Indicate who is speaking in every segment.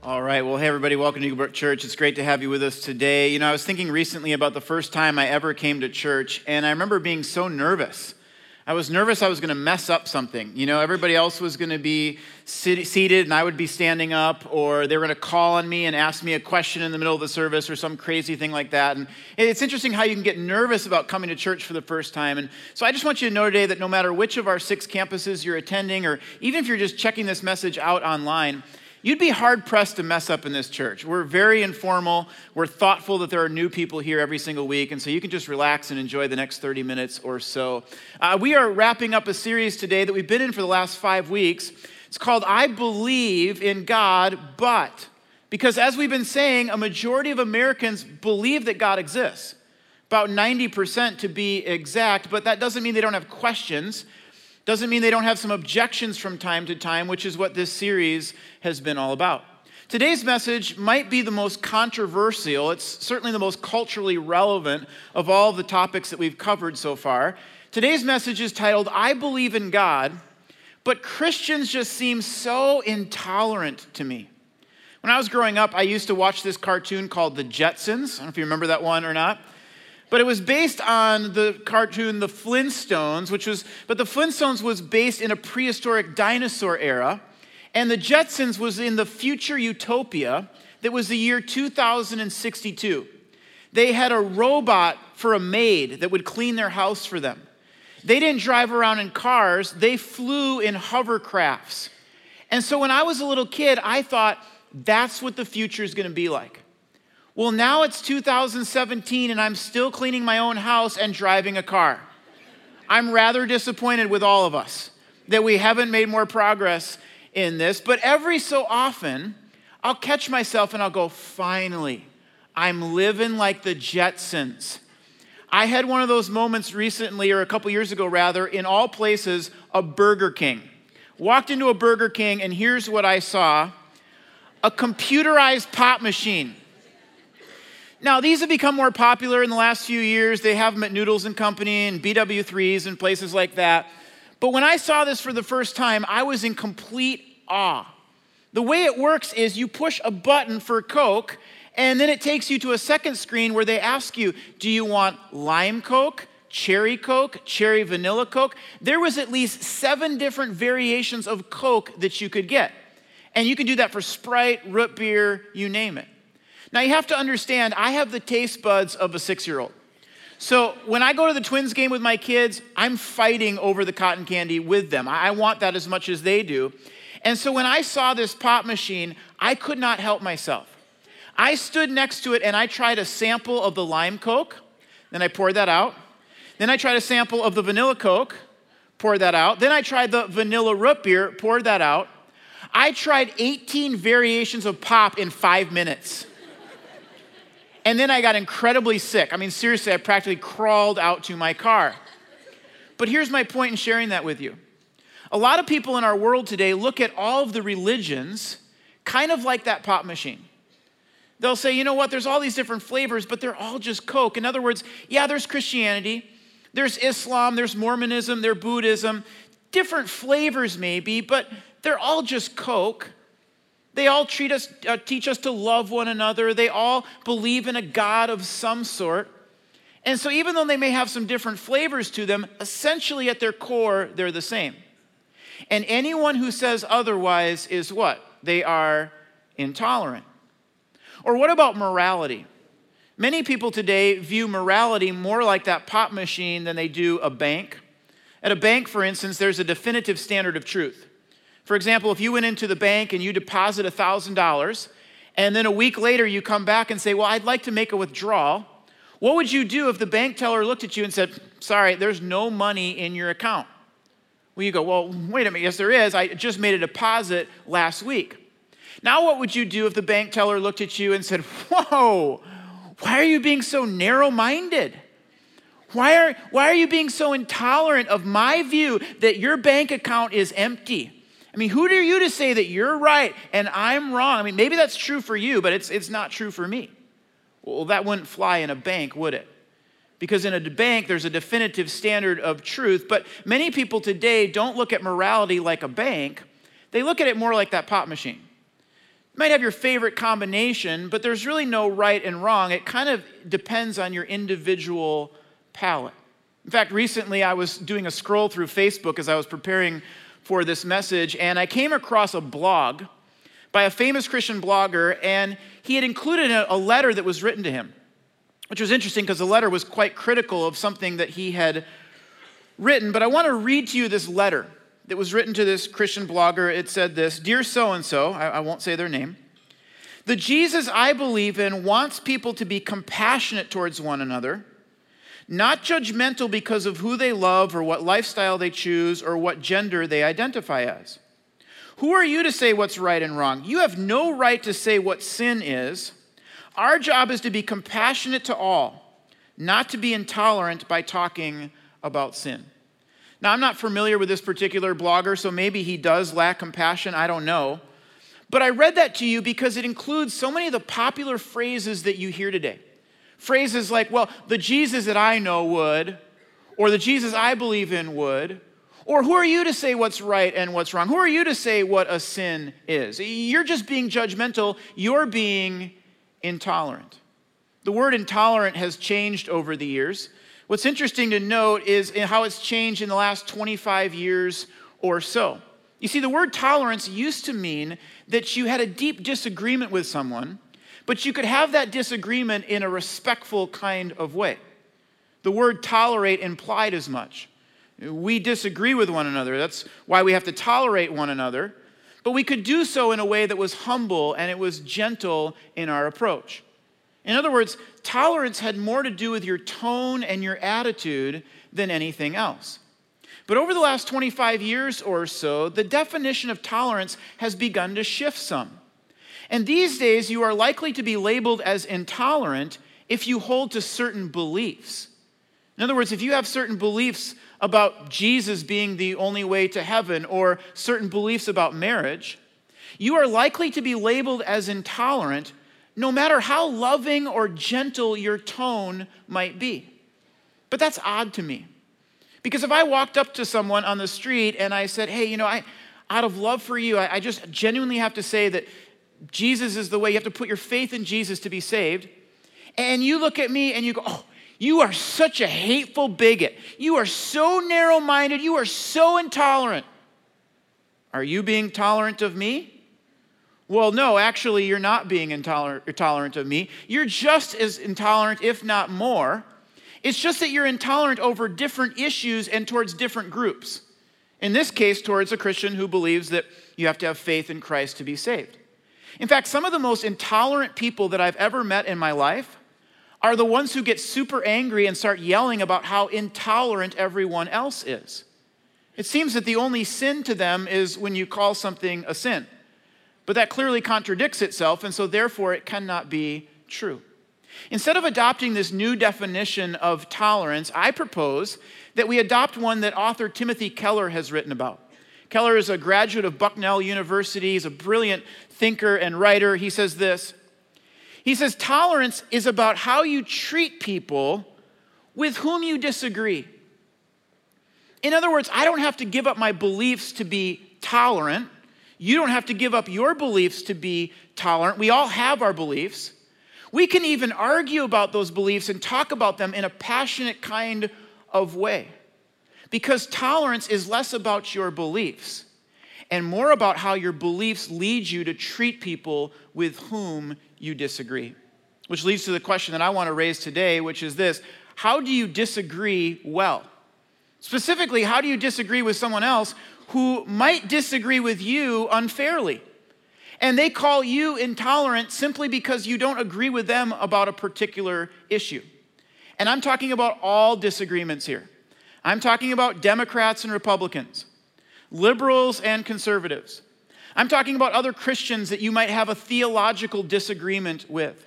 Speaker 1: All right. Well, hey, everybody. Welcome to Eaglebrook Church. It's great to have you with us today. You know, I was thinking recently about the first time I ever came to church, and I remember being so nervous. I was nervous I was going to mess up something. You know, everybody else was going to be sit- seated and I would be standing up, or they were going to call on me and ask me a question in the middle of the service or some crazy thing like that. And it's interesting how you can get nervous about coming to church for the first time. And so I just want you to know today that no matter which of our six campuses you're attending, or even if you're just checking this message out online, You'd be hard pressed to mess up in this church. We're very informal. We're thoughtful that there are new people here every single week, and so you can just relax and enjoy the next 30 minutes or so. Uh, we are wrapping up a series today that we've been in for the last five weeks. It's called I Believe in God, but. Because as we've been saying, a majority of Americans believe that God exists. About 90% to be exact, but that doesn't mean they don't have questions. Doesn't mean they don't have some objections from time to time, which is what this series has been all about. Today's message might be the most controversial. It's certainly the most culturally relevant of all the topics that we've covered so far. Today's message is titled, I Believe in God, but Christians just seem so intolerant to me. When I was growing up, I used to watch this cartoon called The Jetsons. I don't know if you remember that one or not. But it was based on the cartoon The Flintstones, which was, but the Flintstones was based in a prehistoric dinosaur era. And the Jetsons was in the future utopia that was the year 2062. They had a robot for a maid that would clean their house for them. They didn't drive around in cars, they flew in hovercrafts. And so when I was a little kid, I thought that's what the future is going to be like. Well, now it's 2017 and I'm still cleaning my own house and driving a car. I'm rather disappointed with all of us that we haven't made more progress in this, but every so often, I'll catch myself and I'll go, finally, I'm living like the Jetsons. I had one of those moments recently, or a couple years ago rather, in all places, a Burger King. Walked into a Burger King, and here's what I saw a computerized pop machine. Now, these have become more popular in the last few years. They have them at Noodles and Company and BW3s and places like that. But when I saw this for the first time, I was in complete awe. The way it works is you push a button for Coke, and then it takes you to a second screen where they ask you, Do you want lime Coke? Cherry Coke, cherry vanilla Coke. There was at least seven different variations of Coke that you could get. And you can do that for Sprite, root beer, you name it. Now, you have to understand, I have the taste buds of a six year old. So when I go to the Twins game with my kids, I'm fighting over the cotton candy with them. I want that as much as they do. And so when I saw this pop machine, I could not help myself. I stood next to it and I tried a sample of the lime Coke. Then I poured that out. Then I tried a sample of the vanilla Coke, poured that out. Then I tried the vanilla root beer, poured that out. I tried 18 variations of pop in five minutes. And then I got incredibly sick. I mean, seriously, I practically crawled out to my car. But here's my point in sharing that with you. A lot of people in our world today look at all of the religions kind of like that pop machine. They'll say, you know what, there's all these different flavors, but they're all just Coke. In other words, yeah, there's Christianity, there's Islam, there's Mormonism, there's Buddhism, different flavors maybe, but they're all just Coke. They all treat us, uh, teach us to love one another. They all believe in a God of some sort. And so, even though they may have some different flavors to them, essentially at their core, they're the same. And anyone who says otherwise is what? They are intolerant. Or what about morality? Many people today view morality more like that pop machine than they do a bank. At a bank, for instance, there's a definitive standard of truth. For example, if you went into the bank and you deposit $1,000, and then a week later you come back and say, Well, I'd like to make a withdrawal, what would you do if the bank teller looked at you and said, Sorry, there's no money in your account? Well, you go, Well, wait a minute, yes, there is. I just made a deposit last week. Now, what would you do if the bank teller looked at you and said, Whoa, why are you being so narrow minded? Why are, why are you being so intolerant of my view that your bank account is empty? I mean, who are you to say that you're right and I'm wrong? I mean, maybe that's true for you, but it's, it's not true for me. Well, that wouldn't fly in a bank, would it? Because in a bank, there's a definitive standard of truth. But many people today don't look at morality like a bank, they look at it more like that pop machine. You might have your favorite combination, but there's really no right and wrong. It kind of depends on your individual palate. In fact, recently I was doing a scroll through Facebook as I was preparing for this message, and I came across a blog by a famous Christian blogger, and he had included a, letter that was written to him, which was interesting because the letter was quite critical of something that he had written. But I want to read to you this letter that was written to this Christian blogger. It said this Dear so and so, I won't say their name, the Jesus I believe in wants people to be compassionate towards one another, not judgmental because of who they love or what lifestyle they choose or what gender they identify as. Who are you to say what's right and wrong? You have no right to say what sin is. Our job is to be compassionate to all, not to be intolerant by talking about sin. Now, I'm not familiar with this particular blogger, so maybe he does lack compassion. I don't know. But I read that to you because it includes so many of the popular phrases that you hear today. Phrases like, well, the Jesus that I know would, or the Jesus I believe in would, or who are you to say what's right and what's wrong? Who are you to say what a sin is? You're just being judgmental, you're being intolerant. The word intolerant has changed over the years. What's interesting to note is how it's changed in the last 25 years or so. You see, the word tolerance used to mean that you had a deep disagreement with someone, but you could have that disagreement in a respectful kind of way. The word tolerate implied as much. We disagree with one another. That's why we have to tolerate one another. But we could do so in a way that was humble and it was gentle in our approach. In other words, tolerance had more to do with your tone and your attitude than anything else. But over the last 25 years or so, the definition of tolerance has begun to shift some. And these days, you are likely to be labeled as intolerant if you hold to certain beliefs. In other words, if you have certain beliefs about Jesus being the only way to heaven or certain beliefs about marriage, you are likely to be labeled as intolerant no matter how loving or gentle your tone might be. But that's odd to me. Because if I walked up to someone on the street and I said, hey, you know, I, out of love for you, I, I just genuinely have to say that Jesus is the way. You have to put your faith in Jesus to be saved. And you look at me and you go, oh, you are such a hateful bigot. You are so narrow minded. You are so intolerant. Are you being tolerant of me? Well, no, actually, you're not being intolerant, intolerant of me. You're just as intolerant, if not more. It's just that you're intolerant over different issues and towards different groups. In this case, towards a Christian who believes that you have to have faith in Christ to be saved. In fact, some of the most intolerant people that I've ever met in my life are the ones who get super angry and start yelling about how intolerant everyone else is. It seems that the only sin to them is when you call something a sin. But that clearly contradicts itself, and so therefore it cannot be true. Instead of adopting this new definition of tolerance, I propose that we adopt one that author Timothy Keller has written about. Keller is a graduate of Bucknell University. He's a brilliant thinker and writer. He says this He says, Tolerance is about how you treat people with whom you disagree. In other words, I don't have to give up my beliefs to be tolerant. You don't have to give up your beliefs to be tolerant. We all have our beliefs. We can even argue about those beliefs and talk about them in a passionate kind of way. Because tolerance is less about your beliefs and more about how your beliefs lead you to treat people with whom you disagree. Which leads to the question that I want to raise today, which is this How do you disagree well? Specifically, how do you disagree with someone else who might disagree with you unfairly. And they call you intolerant simply because you don't agree with them about a particular issue. And I'm talking about all disagreements here. I'm talking about Democrats and Republicans, liberals and conservatives. I'm talking about other Christians that you might have a theological disagreement with.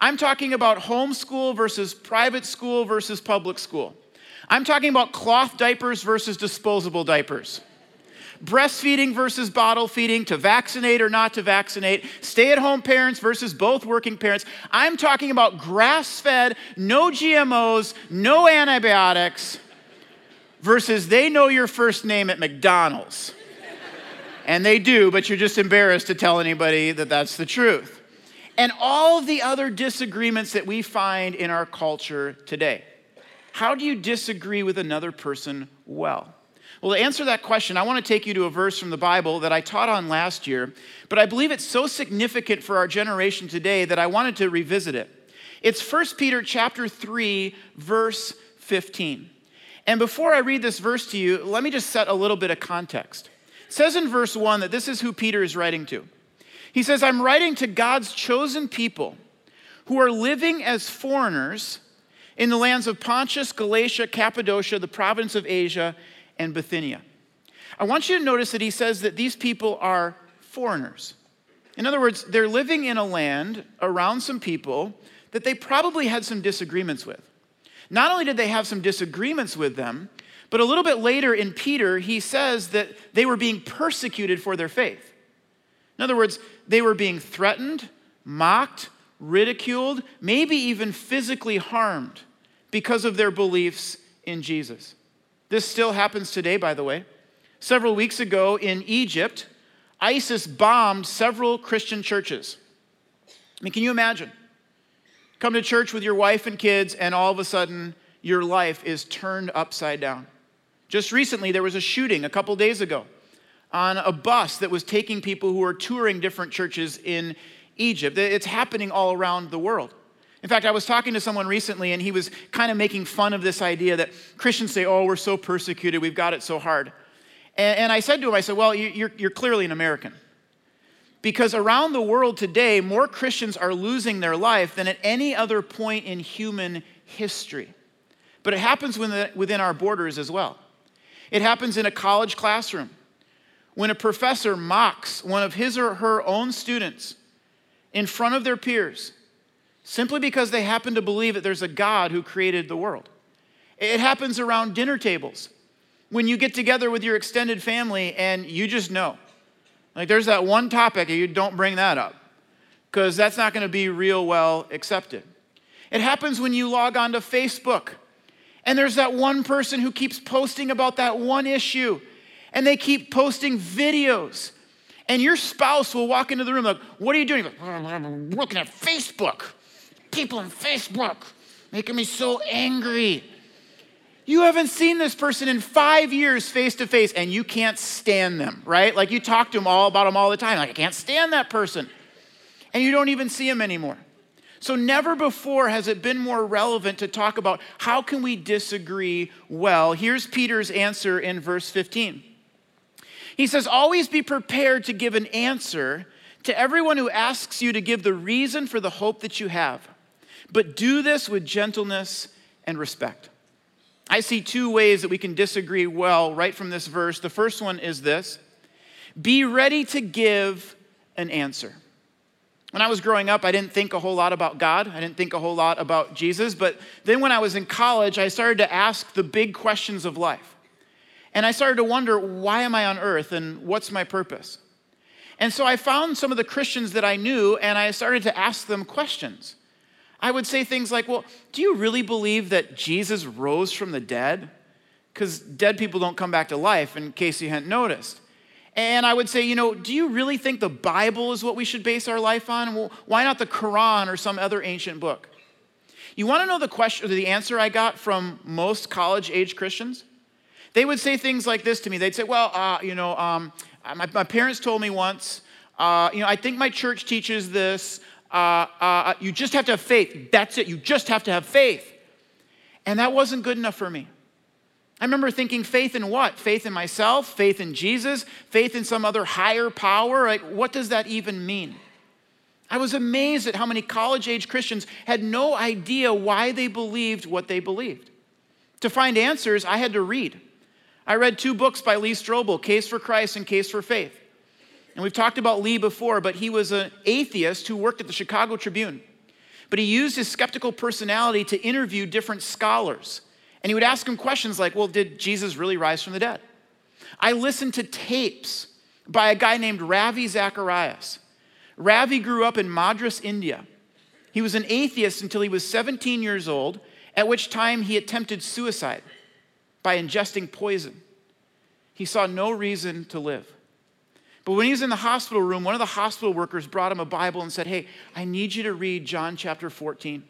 Speaker 1: I'm talking about homeschool versus private school versus public school. I'm talking about cloth diapers versus disposable diapers breastfeeding versus bottle feeding, to vaccinate or not to vaccinate, stay at home parents versus both working parents. I'm talking about grass fed, no GMOs, no antibiotics versus they know your first name at McDonald's. And they do, but you're just embarrassed to tell anybody that that's the truth. And all the other disagreements that we find in our culture today. How do you disagree with another person well? Well, to answer that question, I want to take you to a verse from the Bible that I taught on last year, but I believe it's so significant for our generation today that I wanted to revisit it. It's 1 Peter chapter 3 verse 15. And before I read this verse to you, let me just set a little bit of context. It says in verse 1 that this is who Peter is writing to. He says, I'm writing to God's chosen people who are living as foreigners in the lands of Pontus, Galatia, Cappadocia, the province of Asia, and Bithynia. I want you to notice that he says that these people are foreigners. In other words, they're living in a land around some people that they probably had some disagreements with. Not only did they have some disagreements with them, but a little bit later in Peter, he says that they were being persecuted for their faith. In other words, they were being threatened, mocked, ridiculed, maybe even physically harmed because of their beliefs in Jesus. This still happens today, by the way. Several weeks ago in Egypt, ISIS bombed several Christian churches. I mean, can you imagine? Come to church with your wife and kids, and all of a sudden, your life is turned upside down. Just recently, there was a shooting a couple days ago on a bus that was taking people who were touring different churches in Egypt. It's happening all around the world. In fact, I was talking to someone recently, and he was kind of making fun of this idea that Christians say, Oh, we're so persecuted, we've got it so hard. And, I said to him, I said, Well, you're clearly an American. Because around the world today, more Christians are losing their life than at any other point in human history. But it happens within our borders as well. It happens in a college classroom when a professor mocks one of his or her own students in front of their peers simply because they happen to believe that there's a God who created the world. It happens around dinner tables when you get together with your extended family and you just know. Like there's that one topic, and you don't bring that up because that's not going to be real well accepted. It happens when you log on to Facebook and there's that one person who keeps posting about that one issue and they keep posting videos. And your spouse will walk into the room like, What are you doing? Like, I'm looking at Facebook people on Facebook making me so angry. You haven't seen this person in five years face to face and you can't stand them, right? Like you talk to them all about them all the time. Like, I can't stand that person. And you don't even see them anymore. So never before has it been more relevant to talk about how can we disagree well. Here's Peter's answer in verse 15. He says, Always be prepared to give an answer to everyone who asks you to give the reason for the hope that you have but do this with gentleness and respect. I see two ways that we can disagree well right from this verse. The first one is this be ready to give an answer. When I was growing up, I didn't think a whole lot about God. I didn't think a whole lot about Jesus. But then when I was in college, I started to ask the big questions of life. And I started to wonder, why am I on earth and what's my purpose? And so I found some of the Christians that I knew and I started to ask them questions. I would say things like, Well, do you really believe that Jesus rose from the dead? Because dead people don't come back to life, in case you hadn't noticed. And I would say, you know, do you really think the Bible is what we should base our life on? Well, why not the Quran or some other ancient book? You want to know the question, or the answer I got from most college-age Christians? They would say things like this to me. They'd say, "Well, uh, you know, um, my, my, parents told me once, uh, you know, I think my church teaches this. Uh, uh, you just have to have faith. That's it. You just have to have faith. And that wasn't good enough for me. I remember thinking, faith in what? Faith in myself? Faith in Jesus? Faith in some other higher power? Like, what does that even mean? I was amazed at how many college age Christians had no idea why they believed what they believed. To find answers, I had to read. I read two books by Lee Strobel Case for Christ and Case for Faith. And we've talked about Lee before, but he was an atheist who worked at the Chicago Tribune. But he used his skeptical personality to interview different scholars. And he would ask them questions like, well, did Jesus really rise from the dead? I listened to tapes by a guy named Ravi Zacharias. Ravi grew up in Madras, India. He was an atheist until he was 17 years old, at which time he attempted suicide by ingesting poison. He saw no reason to live. But when he was in the hospital room, one of the hospital workers brought him a Bible and said, Hey, I need you to read John chapter 14.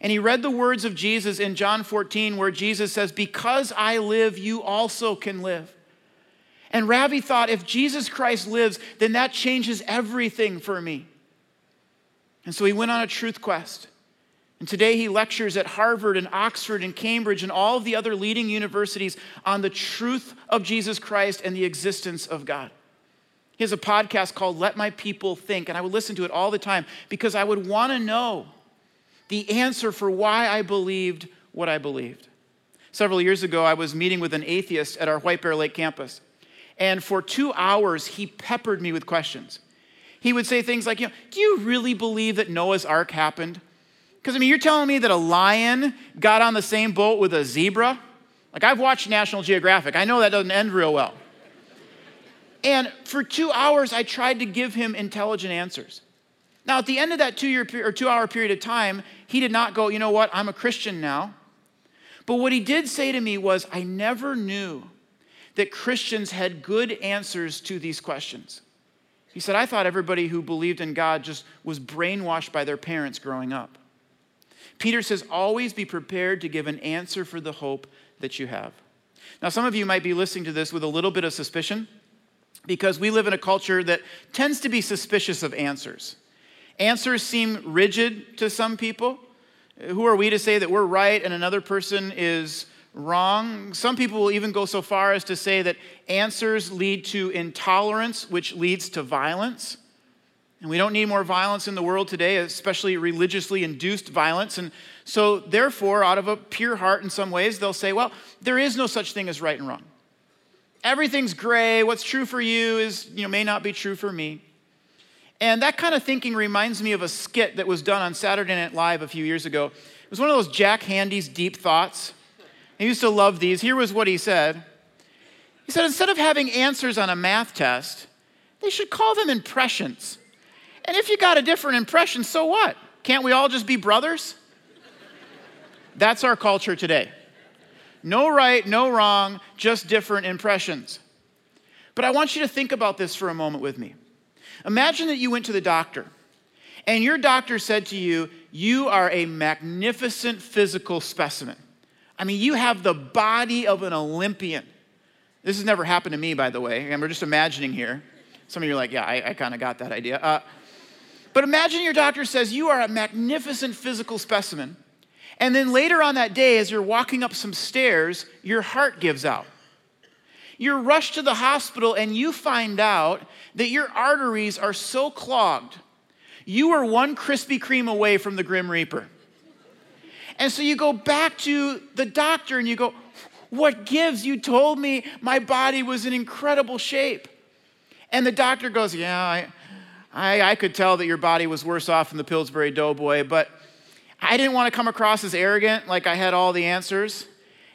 Speaker 1: And he read the words of Jesus in John 14, where Jesus says, Because I live, you also can live. And Ravi thought, if Jesus Christ lives, then that changes everything for me. And so he went on a truth quest. And today he lectures at Harvard and Oxford and Cambridge and all of the other leading universities on the truth of Jesus Christ and the existence of God. He has a podcast called Let My People Think, and I would listen to it all the time because I would want to know the answer for why I believed what I believed. Several years ago, I was meeting with an atheist at our White Bear Lake campus, and for two hours, he peppered me with questions. He would say things like, you know, Do you really believe that Noah's Ark happened? Because, I mean, you're telling me that a lion got on the same boat with a zebra? Like, I've watched National Geographic. I know that doesn't end real well. And for two hours, I tried to give him intelligent answers. Now, at the end of that two year or two hour period of time, he did not go, you know what, I'm a Christian now. But what he did say to me was, I never knew that Christians had good answers to these questions. He said, I thought everybody who believed in God just was brainwashed by their parents growing up. Peter says, always be prepared to give an answer for the hope that you have. Now, some of you might be listening to this with a little bit of suspicion because we live in a culture that tends to be suspicious of answers. Answers seem rigid to some people. Who are we to say that we're right and another person is wrong? Some people will even go so far as to say that answers lead to intolerance, which leads to violence. And we don't need more violence in the world today, especially religiously induced violence. And so, therefore, out of a pure heart, in some ways, they'll say, well, there is no such thing as right and wrong. Everything's gray. What's true for you is, you know, may not be true for me. And that kind of thinking reminds me of a skit that was done on Saturday Night Live a few years ago. It was one of those Jack Handey's deep thoughts. I used to love these. Here was what he said. He said, instead of having answers on a math test, they should call them impressions. And if you got a different impression, so what? Can't we all just be brothers? That's our culture today. No right, no wrong, just different impressions. But I want you to think about this for a moment with me. Imagine that you went to the doctor and your doctor said to you, You are a magnificent physical specimen. I mean, you have the body of an Olympian. This has never happened to me, by the way. And we're just imagining here. Some of you are like, Yeah, I, I kind of got that idea. Uh, but imagine your doctor says, You are a magnificent physical specimen. And then later on that day, as you're walking up some stairs, your heart gives out. You're rushed to the hospital and you find out that your arteries are so clogged, you are one Krispy Kreme away from the Grim Reaper. And so you go back to the doctor and you go, What gives? You told me my body was in incredible shape. And the doctor goes, Yeah, I, I, I could tell that your body was worse off than the Pillsbury Doughboy, but I didn't want to come across as arrogant, like I had all the answers.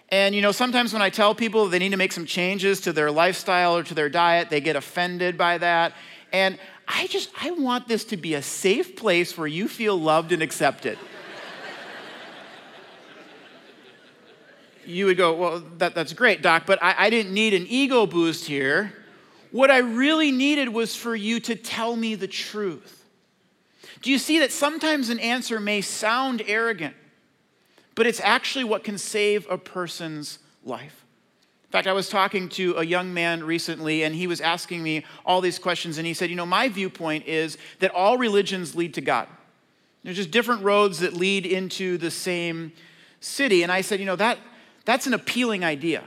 Speaker 1: And you know, sometimes when I tell people they need to make some changes to their lifestyle or to their diet, they get offended by that. And I just I want this to be a safe place where you feel loved and accepted. you would go, Well, that, that's great, Doc, but I, I didn't need an ego boost here. What I really needed was for you to tell me the truth. Do you see that sometimes an answer may sound arrogant? but it's actually what can save a person's life. In fact, I was talking to a young man recently, and he was asking me all these questions, and he said, You know, my viewpoint is that all religions lead to God. There's just different roads that lead into the same city. And I said, You know, that, that's an appealing idea.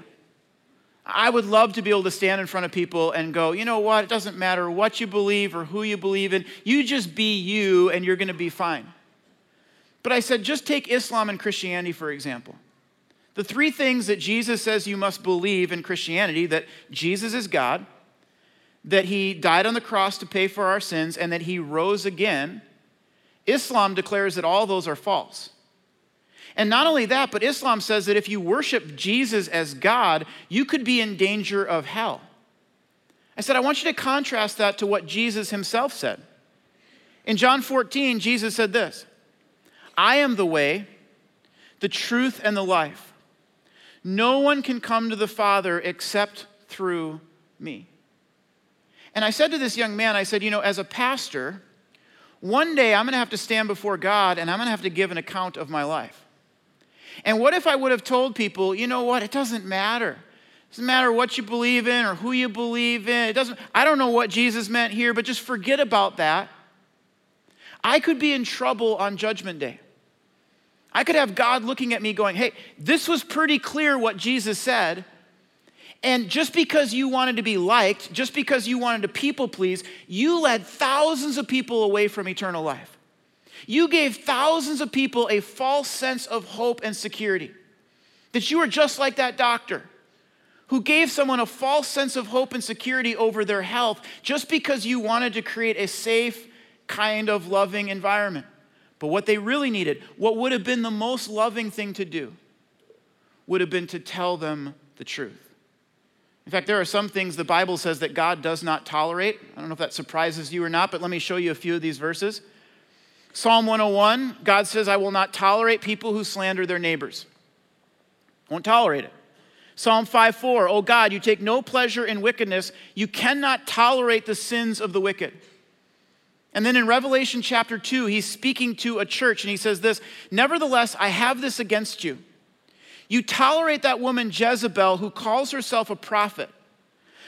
Speaker 1: I would love to be able to stand in front of people and go, you know what, it doesn't matter what you believe or who you believe in, you just be you and you're going to be fine. But I said, just take Islam and Christianity, for example. The three things that Jesus says you must believe in Christianity that Jesus is God, that he died on the cross to pay for our sins, and that he rose again. Islam declares that all those are false. And not only that, but Islam says that if you worship Jesus as God, you could be in danger of hell. I said, I want you to contrast that to what Jesus himself said. In John 14, Jesus said this I am the way, the truth, and the life. No one can come to the Father except through me. And I said to this young man, I said, You know, as a pastor, one day I'm going to have to stand before God and I'm going to have to give an account of my life. And what if I would have told people, you know what, it doesn't matter. It doesn't matter what you believe in or who you believe in. It doesn't, I don't know what Jesus meant here, but just forget about that. I could be in trouble on Judgment Day. I could have God looking at me going, hey, this was pretty clear what Jesus said. And just because you wanted to be liked, just because you wanted to people please, you led thousands of people away from eternal life. You gave thousands of people a false sense of hope and security. That you were just like that doctor who gave someone a false sense of hope and security over their health just because you wanted to create a safe, kind of loving environment. But what they really needed, what would have been the most loving thing to do, would have been to tell them the truth. In fact, there are some things the Bible says that God does not tolerate. I don't know if that surprises you or not, but let me show you a few of these verses. Psalm 101, God says, I will not tolerate people who slander their neighbors. Won't tolerate it. Psalm 5 4, oh God, you take no pleasure in wickedness. You cannot tolerate the sins of the wicked. And then in Revelation chapter 2, he's speaking to a church and he says this Nevertheless, I have this against you you tolerate that woman Jezebel who calls herself a prophet.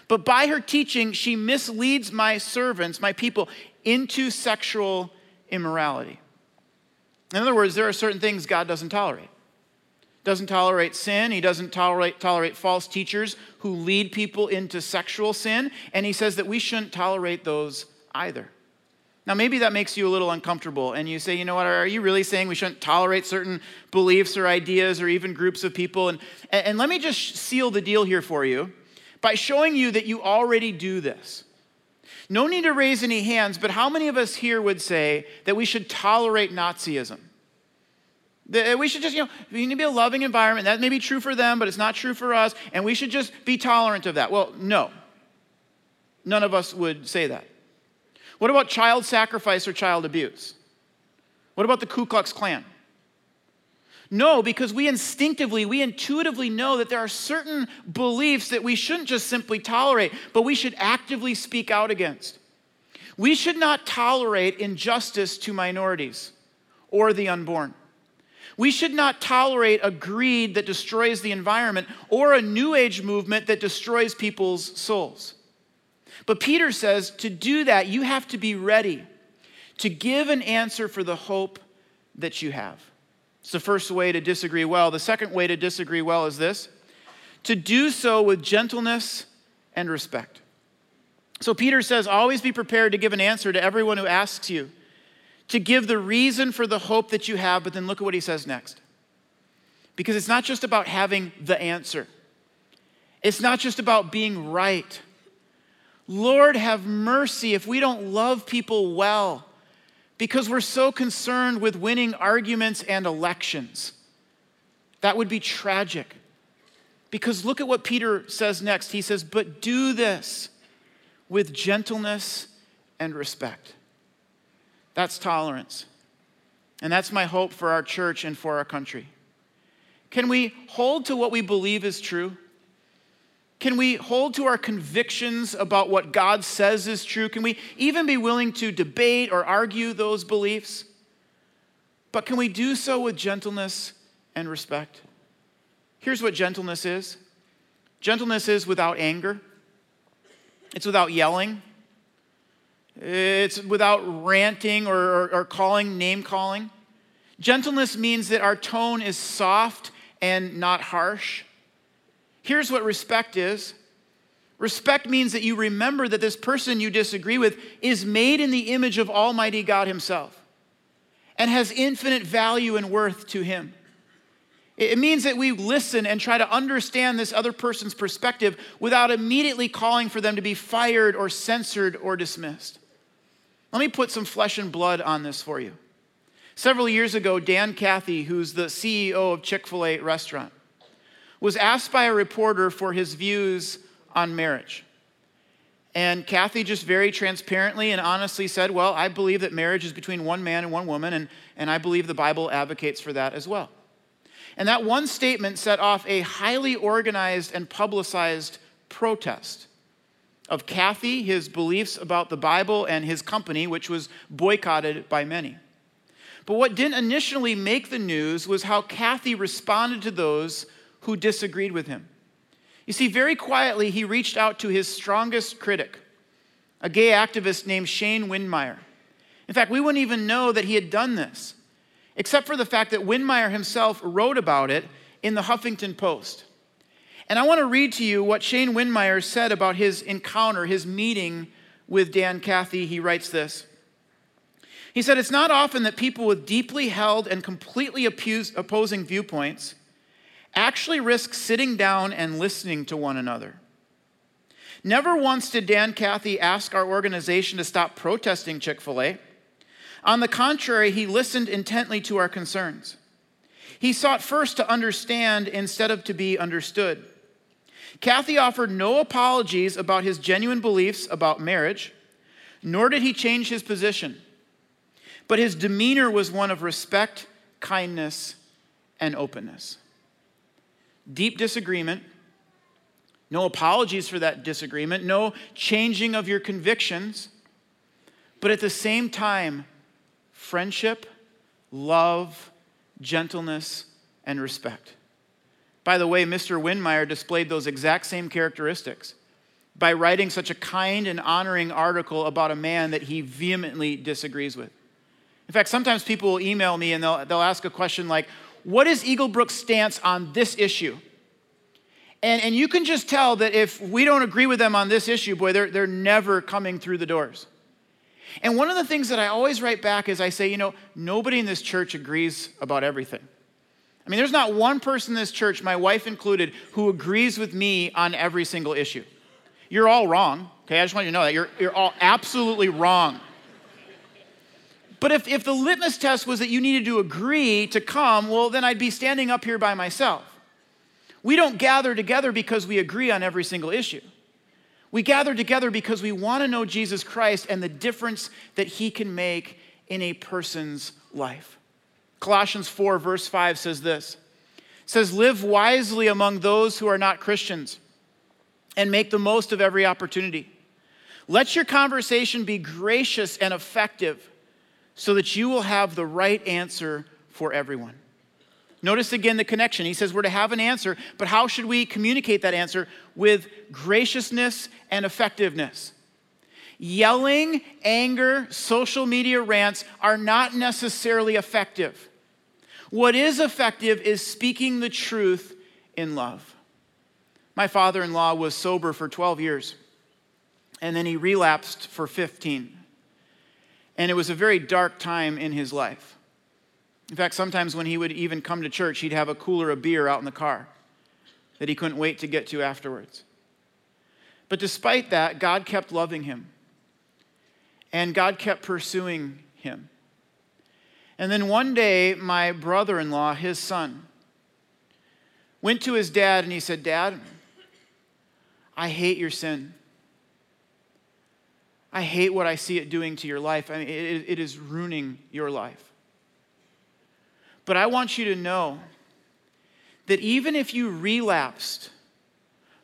Speaker 1: But by her teaching, she misleads my servants, my people, into sexual immorality. In other words, there are certain things God doesn't tolerate. Doesn't tolerate sin. He doesn't tolerate, tolerate false teachers who lead people into sexual sin. And he says that we shouldn't tolerate those either. Now, maybe that makes you a little uncomfortable, and you say, you know what, are you really saying we shouldn't tolerate certain beliefs or ideas or even groups of people? And, and let me just seal the deal here for you by showing you that you already do this. No need to raise any hands, but how many of us here would say that we should tolerate Nazism? That we should just, you know, we need to be a loving environment. That may be true for them, but it's not true for us, and we should just be tolerant of that. Well, no. None of us would say that. What about child sacrifice or child abuse? What about the Ku Klux Klan? No, because we instinctively, we intuitively know that there are certain beliefs that we shouldn't just simply tolerate, but we should actively speak out against. We should not tolerate injustice to minorities or the unborn. We should not tolerate a greed that destroys the environment or a new age movement that destroys people's souls. But Peter says to do that, you have to be ready to give an answer for the hope that you have. It's the first way to disagree well. The second way to disagree well is this to do so with gentleness and respect. So Peter says, always be prepared to give an answer to everyone who asks you, to give the reason for the hope that you have, but then look at what he says next. Because it's not just about having the answer, it's not just about being right. Lord, have mercy if we don't love people well because we're so concerned with winning arguments and elections. That would be tragic. Because look at what Peter says next. He says, But do this with gentleness and respect. That's tolerance. And that's my hope for our church and for our country. Can we hold to what we believe is true? Can we hold to our convictions about what God says is true? Can we even be willing to debate or argue those beliefs? But can we do so with gentleness and respect? Here's what gentleness is gentleness is without anger, it's without yelling, it's without ranting or, or, or calling, name calling. Gentleness means that our tone is soft and not harsh. Here's what respect is respect means that you remember that this person you disagree with is made in the image of Almighty God Himself and has infinite value and worth to Him. It means that we listen and try to understand this other person's perspective without immediately calling for them to be fired or censored or dismissed. Let me put some flesh and blood on this for you. Several years ago, Dan Cathy, who's the CEO of Chick fil A restaurant, was asked by a reporter for his views on marriage. And Cathy just very transparently and honestly said, Well, I believe that marriage is between one man and one woman, and, and I believe the Bible advocates for that as well. And that one statement set off a highly organized and publicized protest of Cathy, his beliefs about the Bible, and his company, which was boycotted by many. But what didn't initially make the news was how Cathy responded to those who disagreed with him. You see, very quietly, he reached out to his strongest critic, a gay activist named Shane Windmeyer. In fact, we wouldn't even know that he had done this, except for the fact that Windmeyer himself wrote about it in the Huffington Post. And I want to read to you what Shane Windmeyer said about his encounter, his meeting with Dan Cathy. He writes this. He said, It's not often that people with deeply held and completely opposing viewpoints actually risk sitting down and listening to one another. Never once did Dan Cathy ask our organization to stop protesting Chick fil A. On the contrary, he listened intently to our concerns. He sought first to understand instead of to be understood. Cathy offered no apologies about his genuine beliefs about marriage, nor did he change his position. But his demeanor was one of respect, kindness, and openness. Deep disagreement, no apologies for that disagreement, no changing of your convictions, but at the same time, friendship, love, gentleness, and respect. By the way, Mr. Windmeyer displayed those exact same characteristics by writing such a kind and honoring article about a man that he vehemently disagrees with. In fact, sometimes people will email me and they'll, they'll ask a question like, What is Eaglebrook's stance on this issue? And, and you can just tell that if we don't agree with them on this issue, boy, they're, they're never coming through the doors. And one of the things that I always write back is I say, you know, nobody in this church agrees about everything. I mean, there's not one person in this church, my wife included, who agrees with me on every single issue. You're all wrong, okay? I just want you to know that. You're, you're all absolutely wrong. But if, if the litmus test was that you needed to agree to come, well, then I'd be standing up here by myself. We don't gather together because we agree on every single issue. We gather together because we want to know Jesus Christ and the difference that he can make in a person's life. Colossians 4, verse 5 says this says, Live wisely among those who are not Christians and make the most of every opportunity. Let your conversation be gracious and effective so that you will have the right answer for everyone. Notice again the connection. He says we're to have an answer, but how should we communicate that answer? With graciousness and effectiveness. Yelling, anger, social media rants are not necessarily effective. What is effective is speaking the truth in love. My father in law was sober for 12 years, and then he relapsed for 15. And it was a very dark time in his life. In fact, sometimes when he would even come to church, he'd have a cooler of beer out in the car that he couldn't wait to get to afterwards. But despite that, God kept loving him and God kept pursuing him. And then one day, my brother in law, his son, went to his dad and he said, Dad, I hate your sin. I hate what I see it doing to your life. I mean, it, it is ruining your life. But I want you to know that even if you relapsed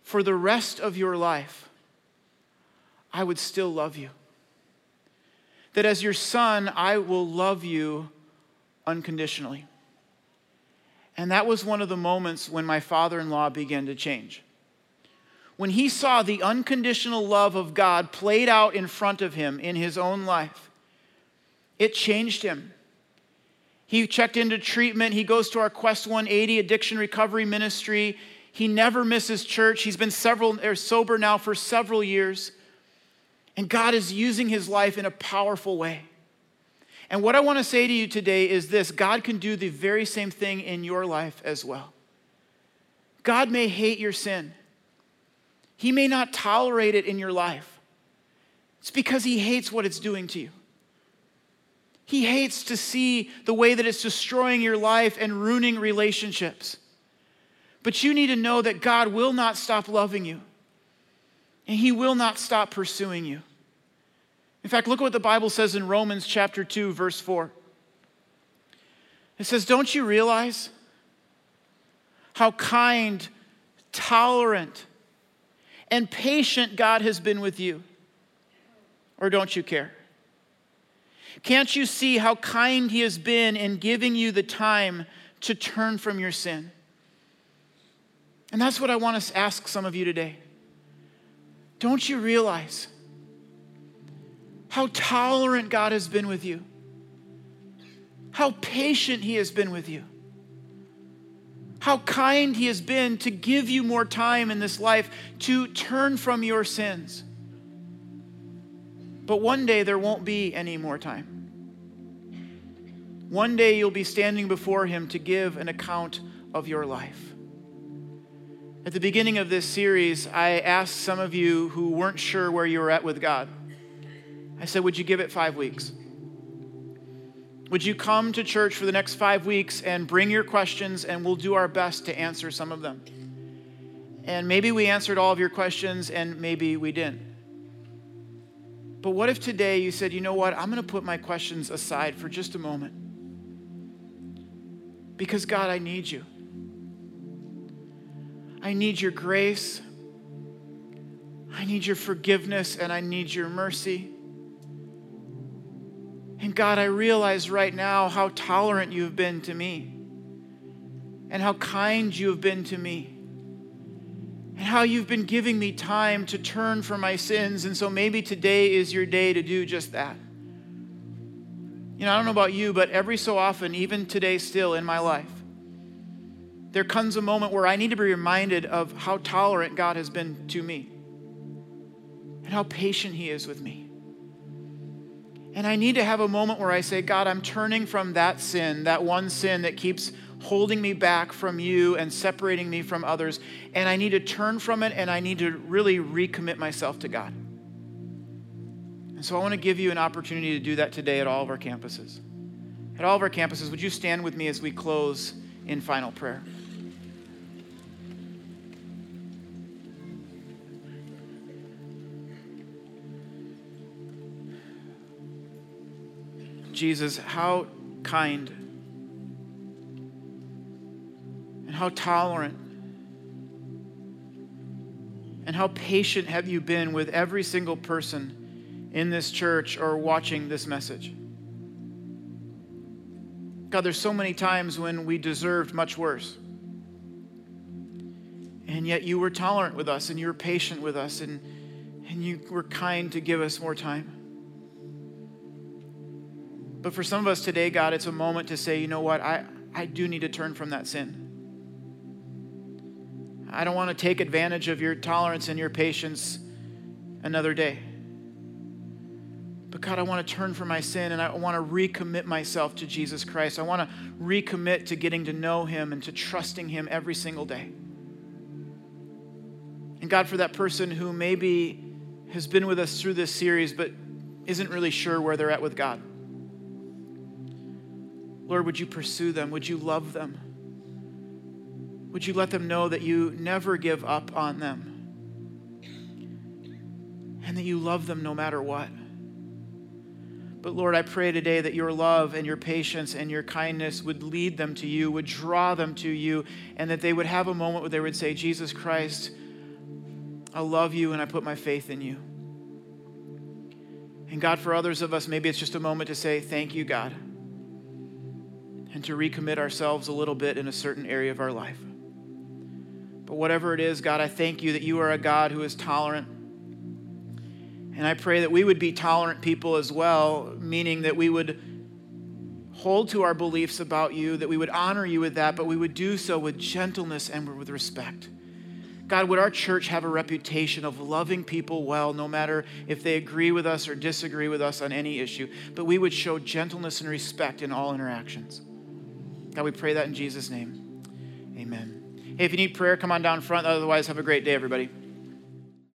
Speaker 1: for the rest of your life, I would still love you that as your son, I will love you unconditionally. And that was one of the moments when my father in law began to change. When he saw the unconditional love of God played out in front of him in his own life, it changed him. He checked into treatment. He goes to our Quest 180 addiction recovery ministry. He never misses church. He's been several, er, sober now for several years. And God is using his life in a powerful way. And what I want to say to you today is this God can do the very same thing in your life as well. God may hate your sin, He may not tolerate it in your life. It's because He hates what it's doing to you. He hates to see the way that it's destroying your life and ruining relationships. But you need to know that God will not stop loving you and he will not stop pursuing you. In fact, look at what the Bible says in Romans chapter 2, verse 4. It says, Don't you realize how kind, tolerant, and patient God has been with you? Or don't you care? Can't you see how kind He has been in giving you the time to turn from your sin? And that's what I want to ask some of you today. Don't you realize how tolerant God has been with you? How patient He has been with you? How kind He has been to give you more time in this life to turn from your sins. But one day there won't be any more time. One day you'll be standing before Him to give an account of your life. At the beginning of this series, I asked some of you who weren't sure where you were at with God. I said, Would you give it five weeks? Would you come to church for the next five weeks and bring your questions, and we'll do our best to answer some of them? And maybe we answered all of your questions, and maybe we didn't. But what if today you said, you know what, I'm going to put my questions aside for just a moment? Because, God, I need you. I need your grace. I need your forgiveness, and I need your mercy. And God, I realize right now how tolerant you have been to me, and how kind you have been to me and how you've been giving me time to turn from my sins. And so maybe today is your day to do just that. You know, I don't know about you, but every so often, even today still in my life, there comes a moment where I need to be reminded of how tolerant God has been to me and how patient He is with me. And I need to have a moment where I say, God, I'm turning from that sin, that one sin that keeps holding me back from you and separating me from others. And I need to turn from it and I need to really recommit myself to God. And so I want to give you an opportunity to do that today at all of our campuses. At all of our campuses, would you stand with me as we close in final prayer? Jesus, how kind and how tolerant and how patient have you been with every single person in this church or watching this message? God, there's so many times when we deserved much worse. And yet you were tolerant with us and you were patient with us and, and you were kind to give us more time. But for some of us today, God, it's a moment to say, you know what? I, I do need to turn from that sin. I don't want to take advantage of your tolerance and your patience another day. But God, I want to turn from my sin and I want to recommit myself to Jesus Christ. I want to recommit to getting to know Him and to trusting Him every single day. And God, for that person who maybe has been with us through this series but isn't really sure where they're at with God, Lord, would you pursue them? Would you love them? Would you let them know that you never give up on them and that you love them no matter what? But Lord, I pray today that your love and your patience and your kindness would lead them to you, would draw them to you, and that they would have a moment where they would say, Jesus Christ, I love you and I put my faith in you. And God, for others of us, maybe it's just a moment to say, Thank you, God, and to recommit ourselves a little bit in a certain area of our life. But whatever it is, God, I thank you that you are a God who is tolerant. And I pray that we would be tolerant people as well, meaning that we would hold to our beliefs about you, that we would honor you with that, but we would do so with gentleness and with respect. God, would our church have a reputation of loving people well, no matter if they agree with us or disagree with us on any issue, but we would show gentleness and respect in all interactions. God, we pray that in Jesus' name. Amen. Hey, if you need prayer, come on down front. Otherwise, have a great day, everybody.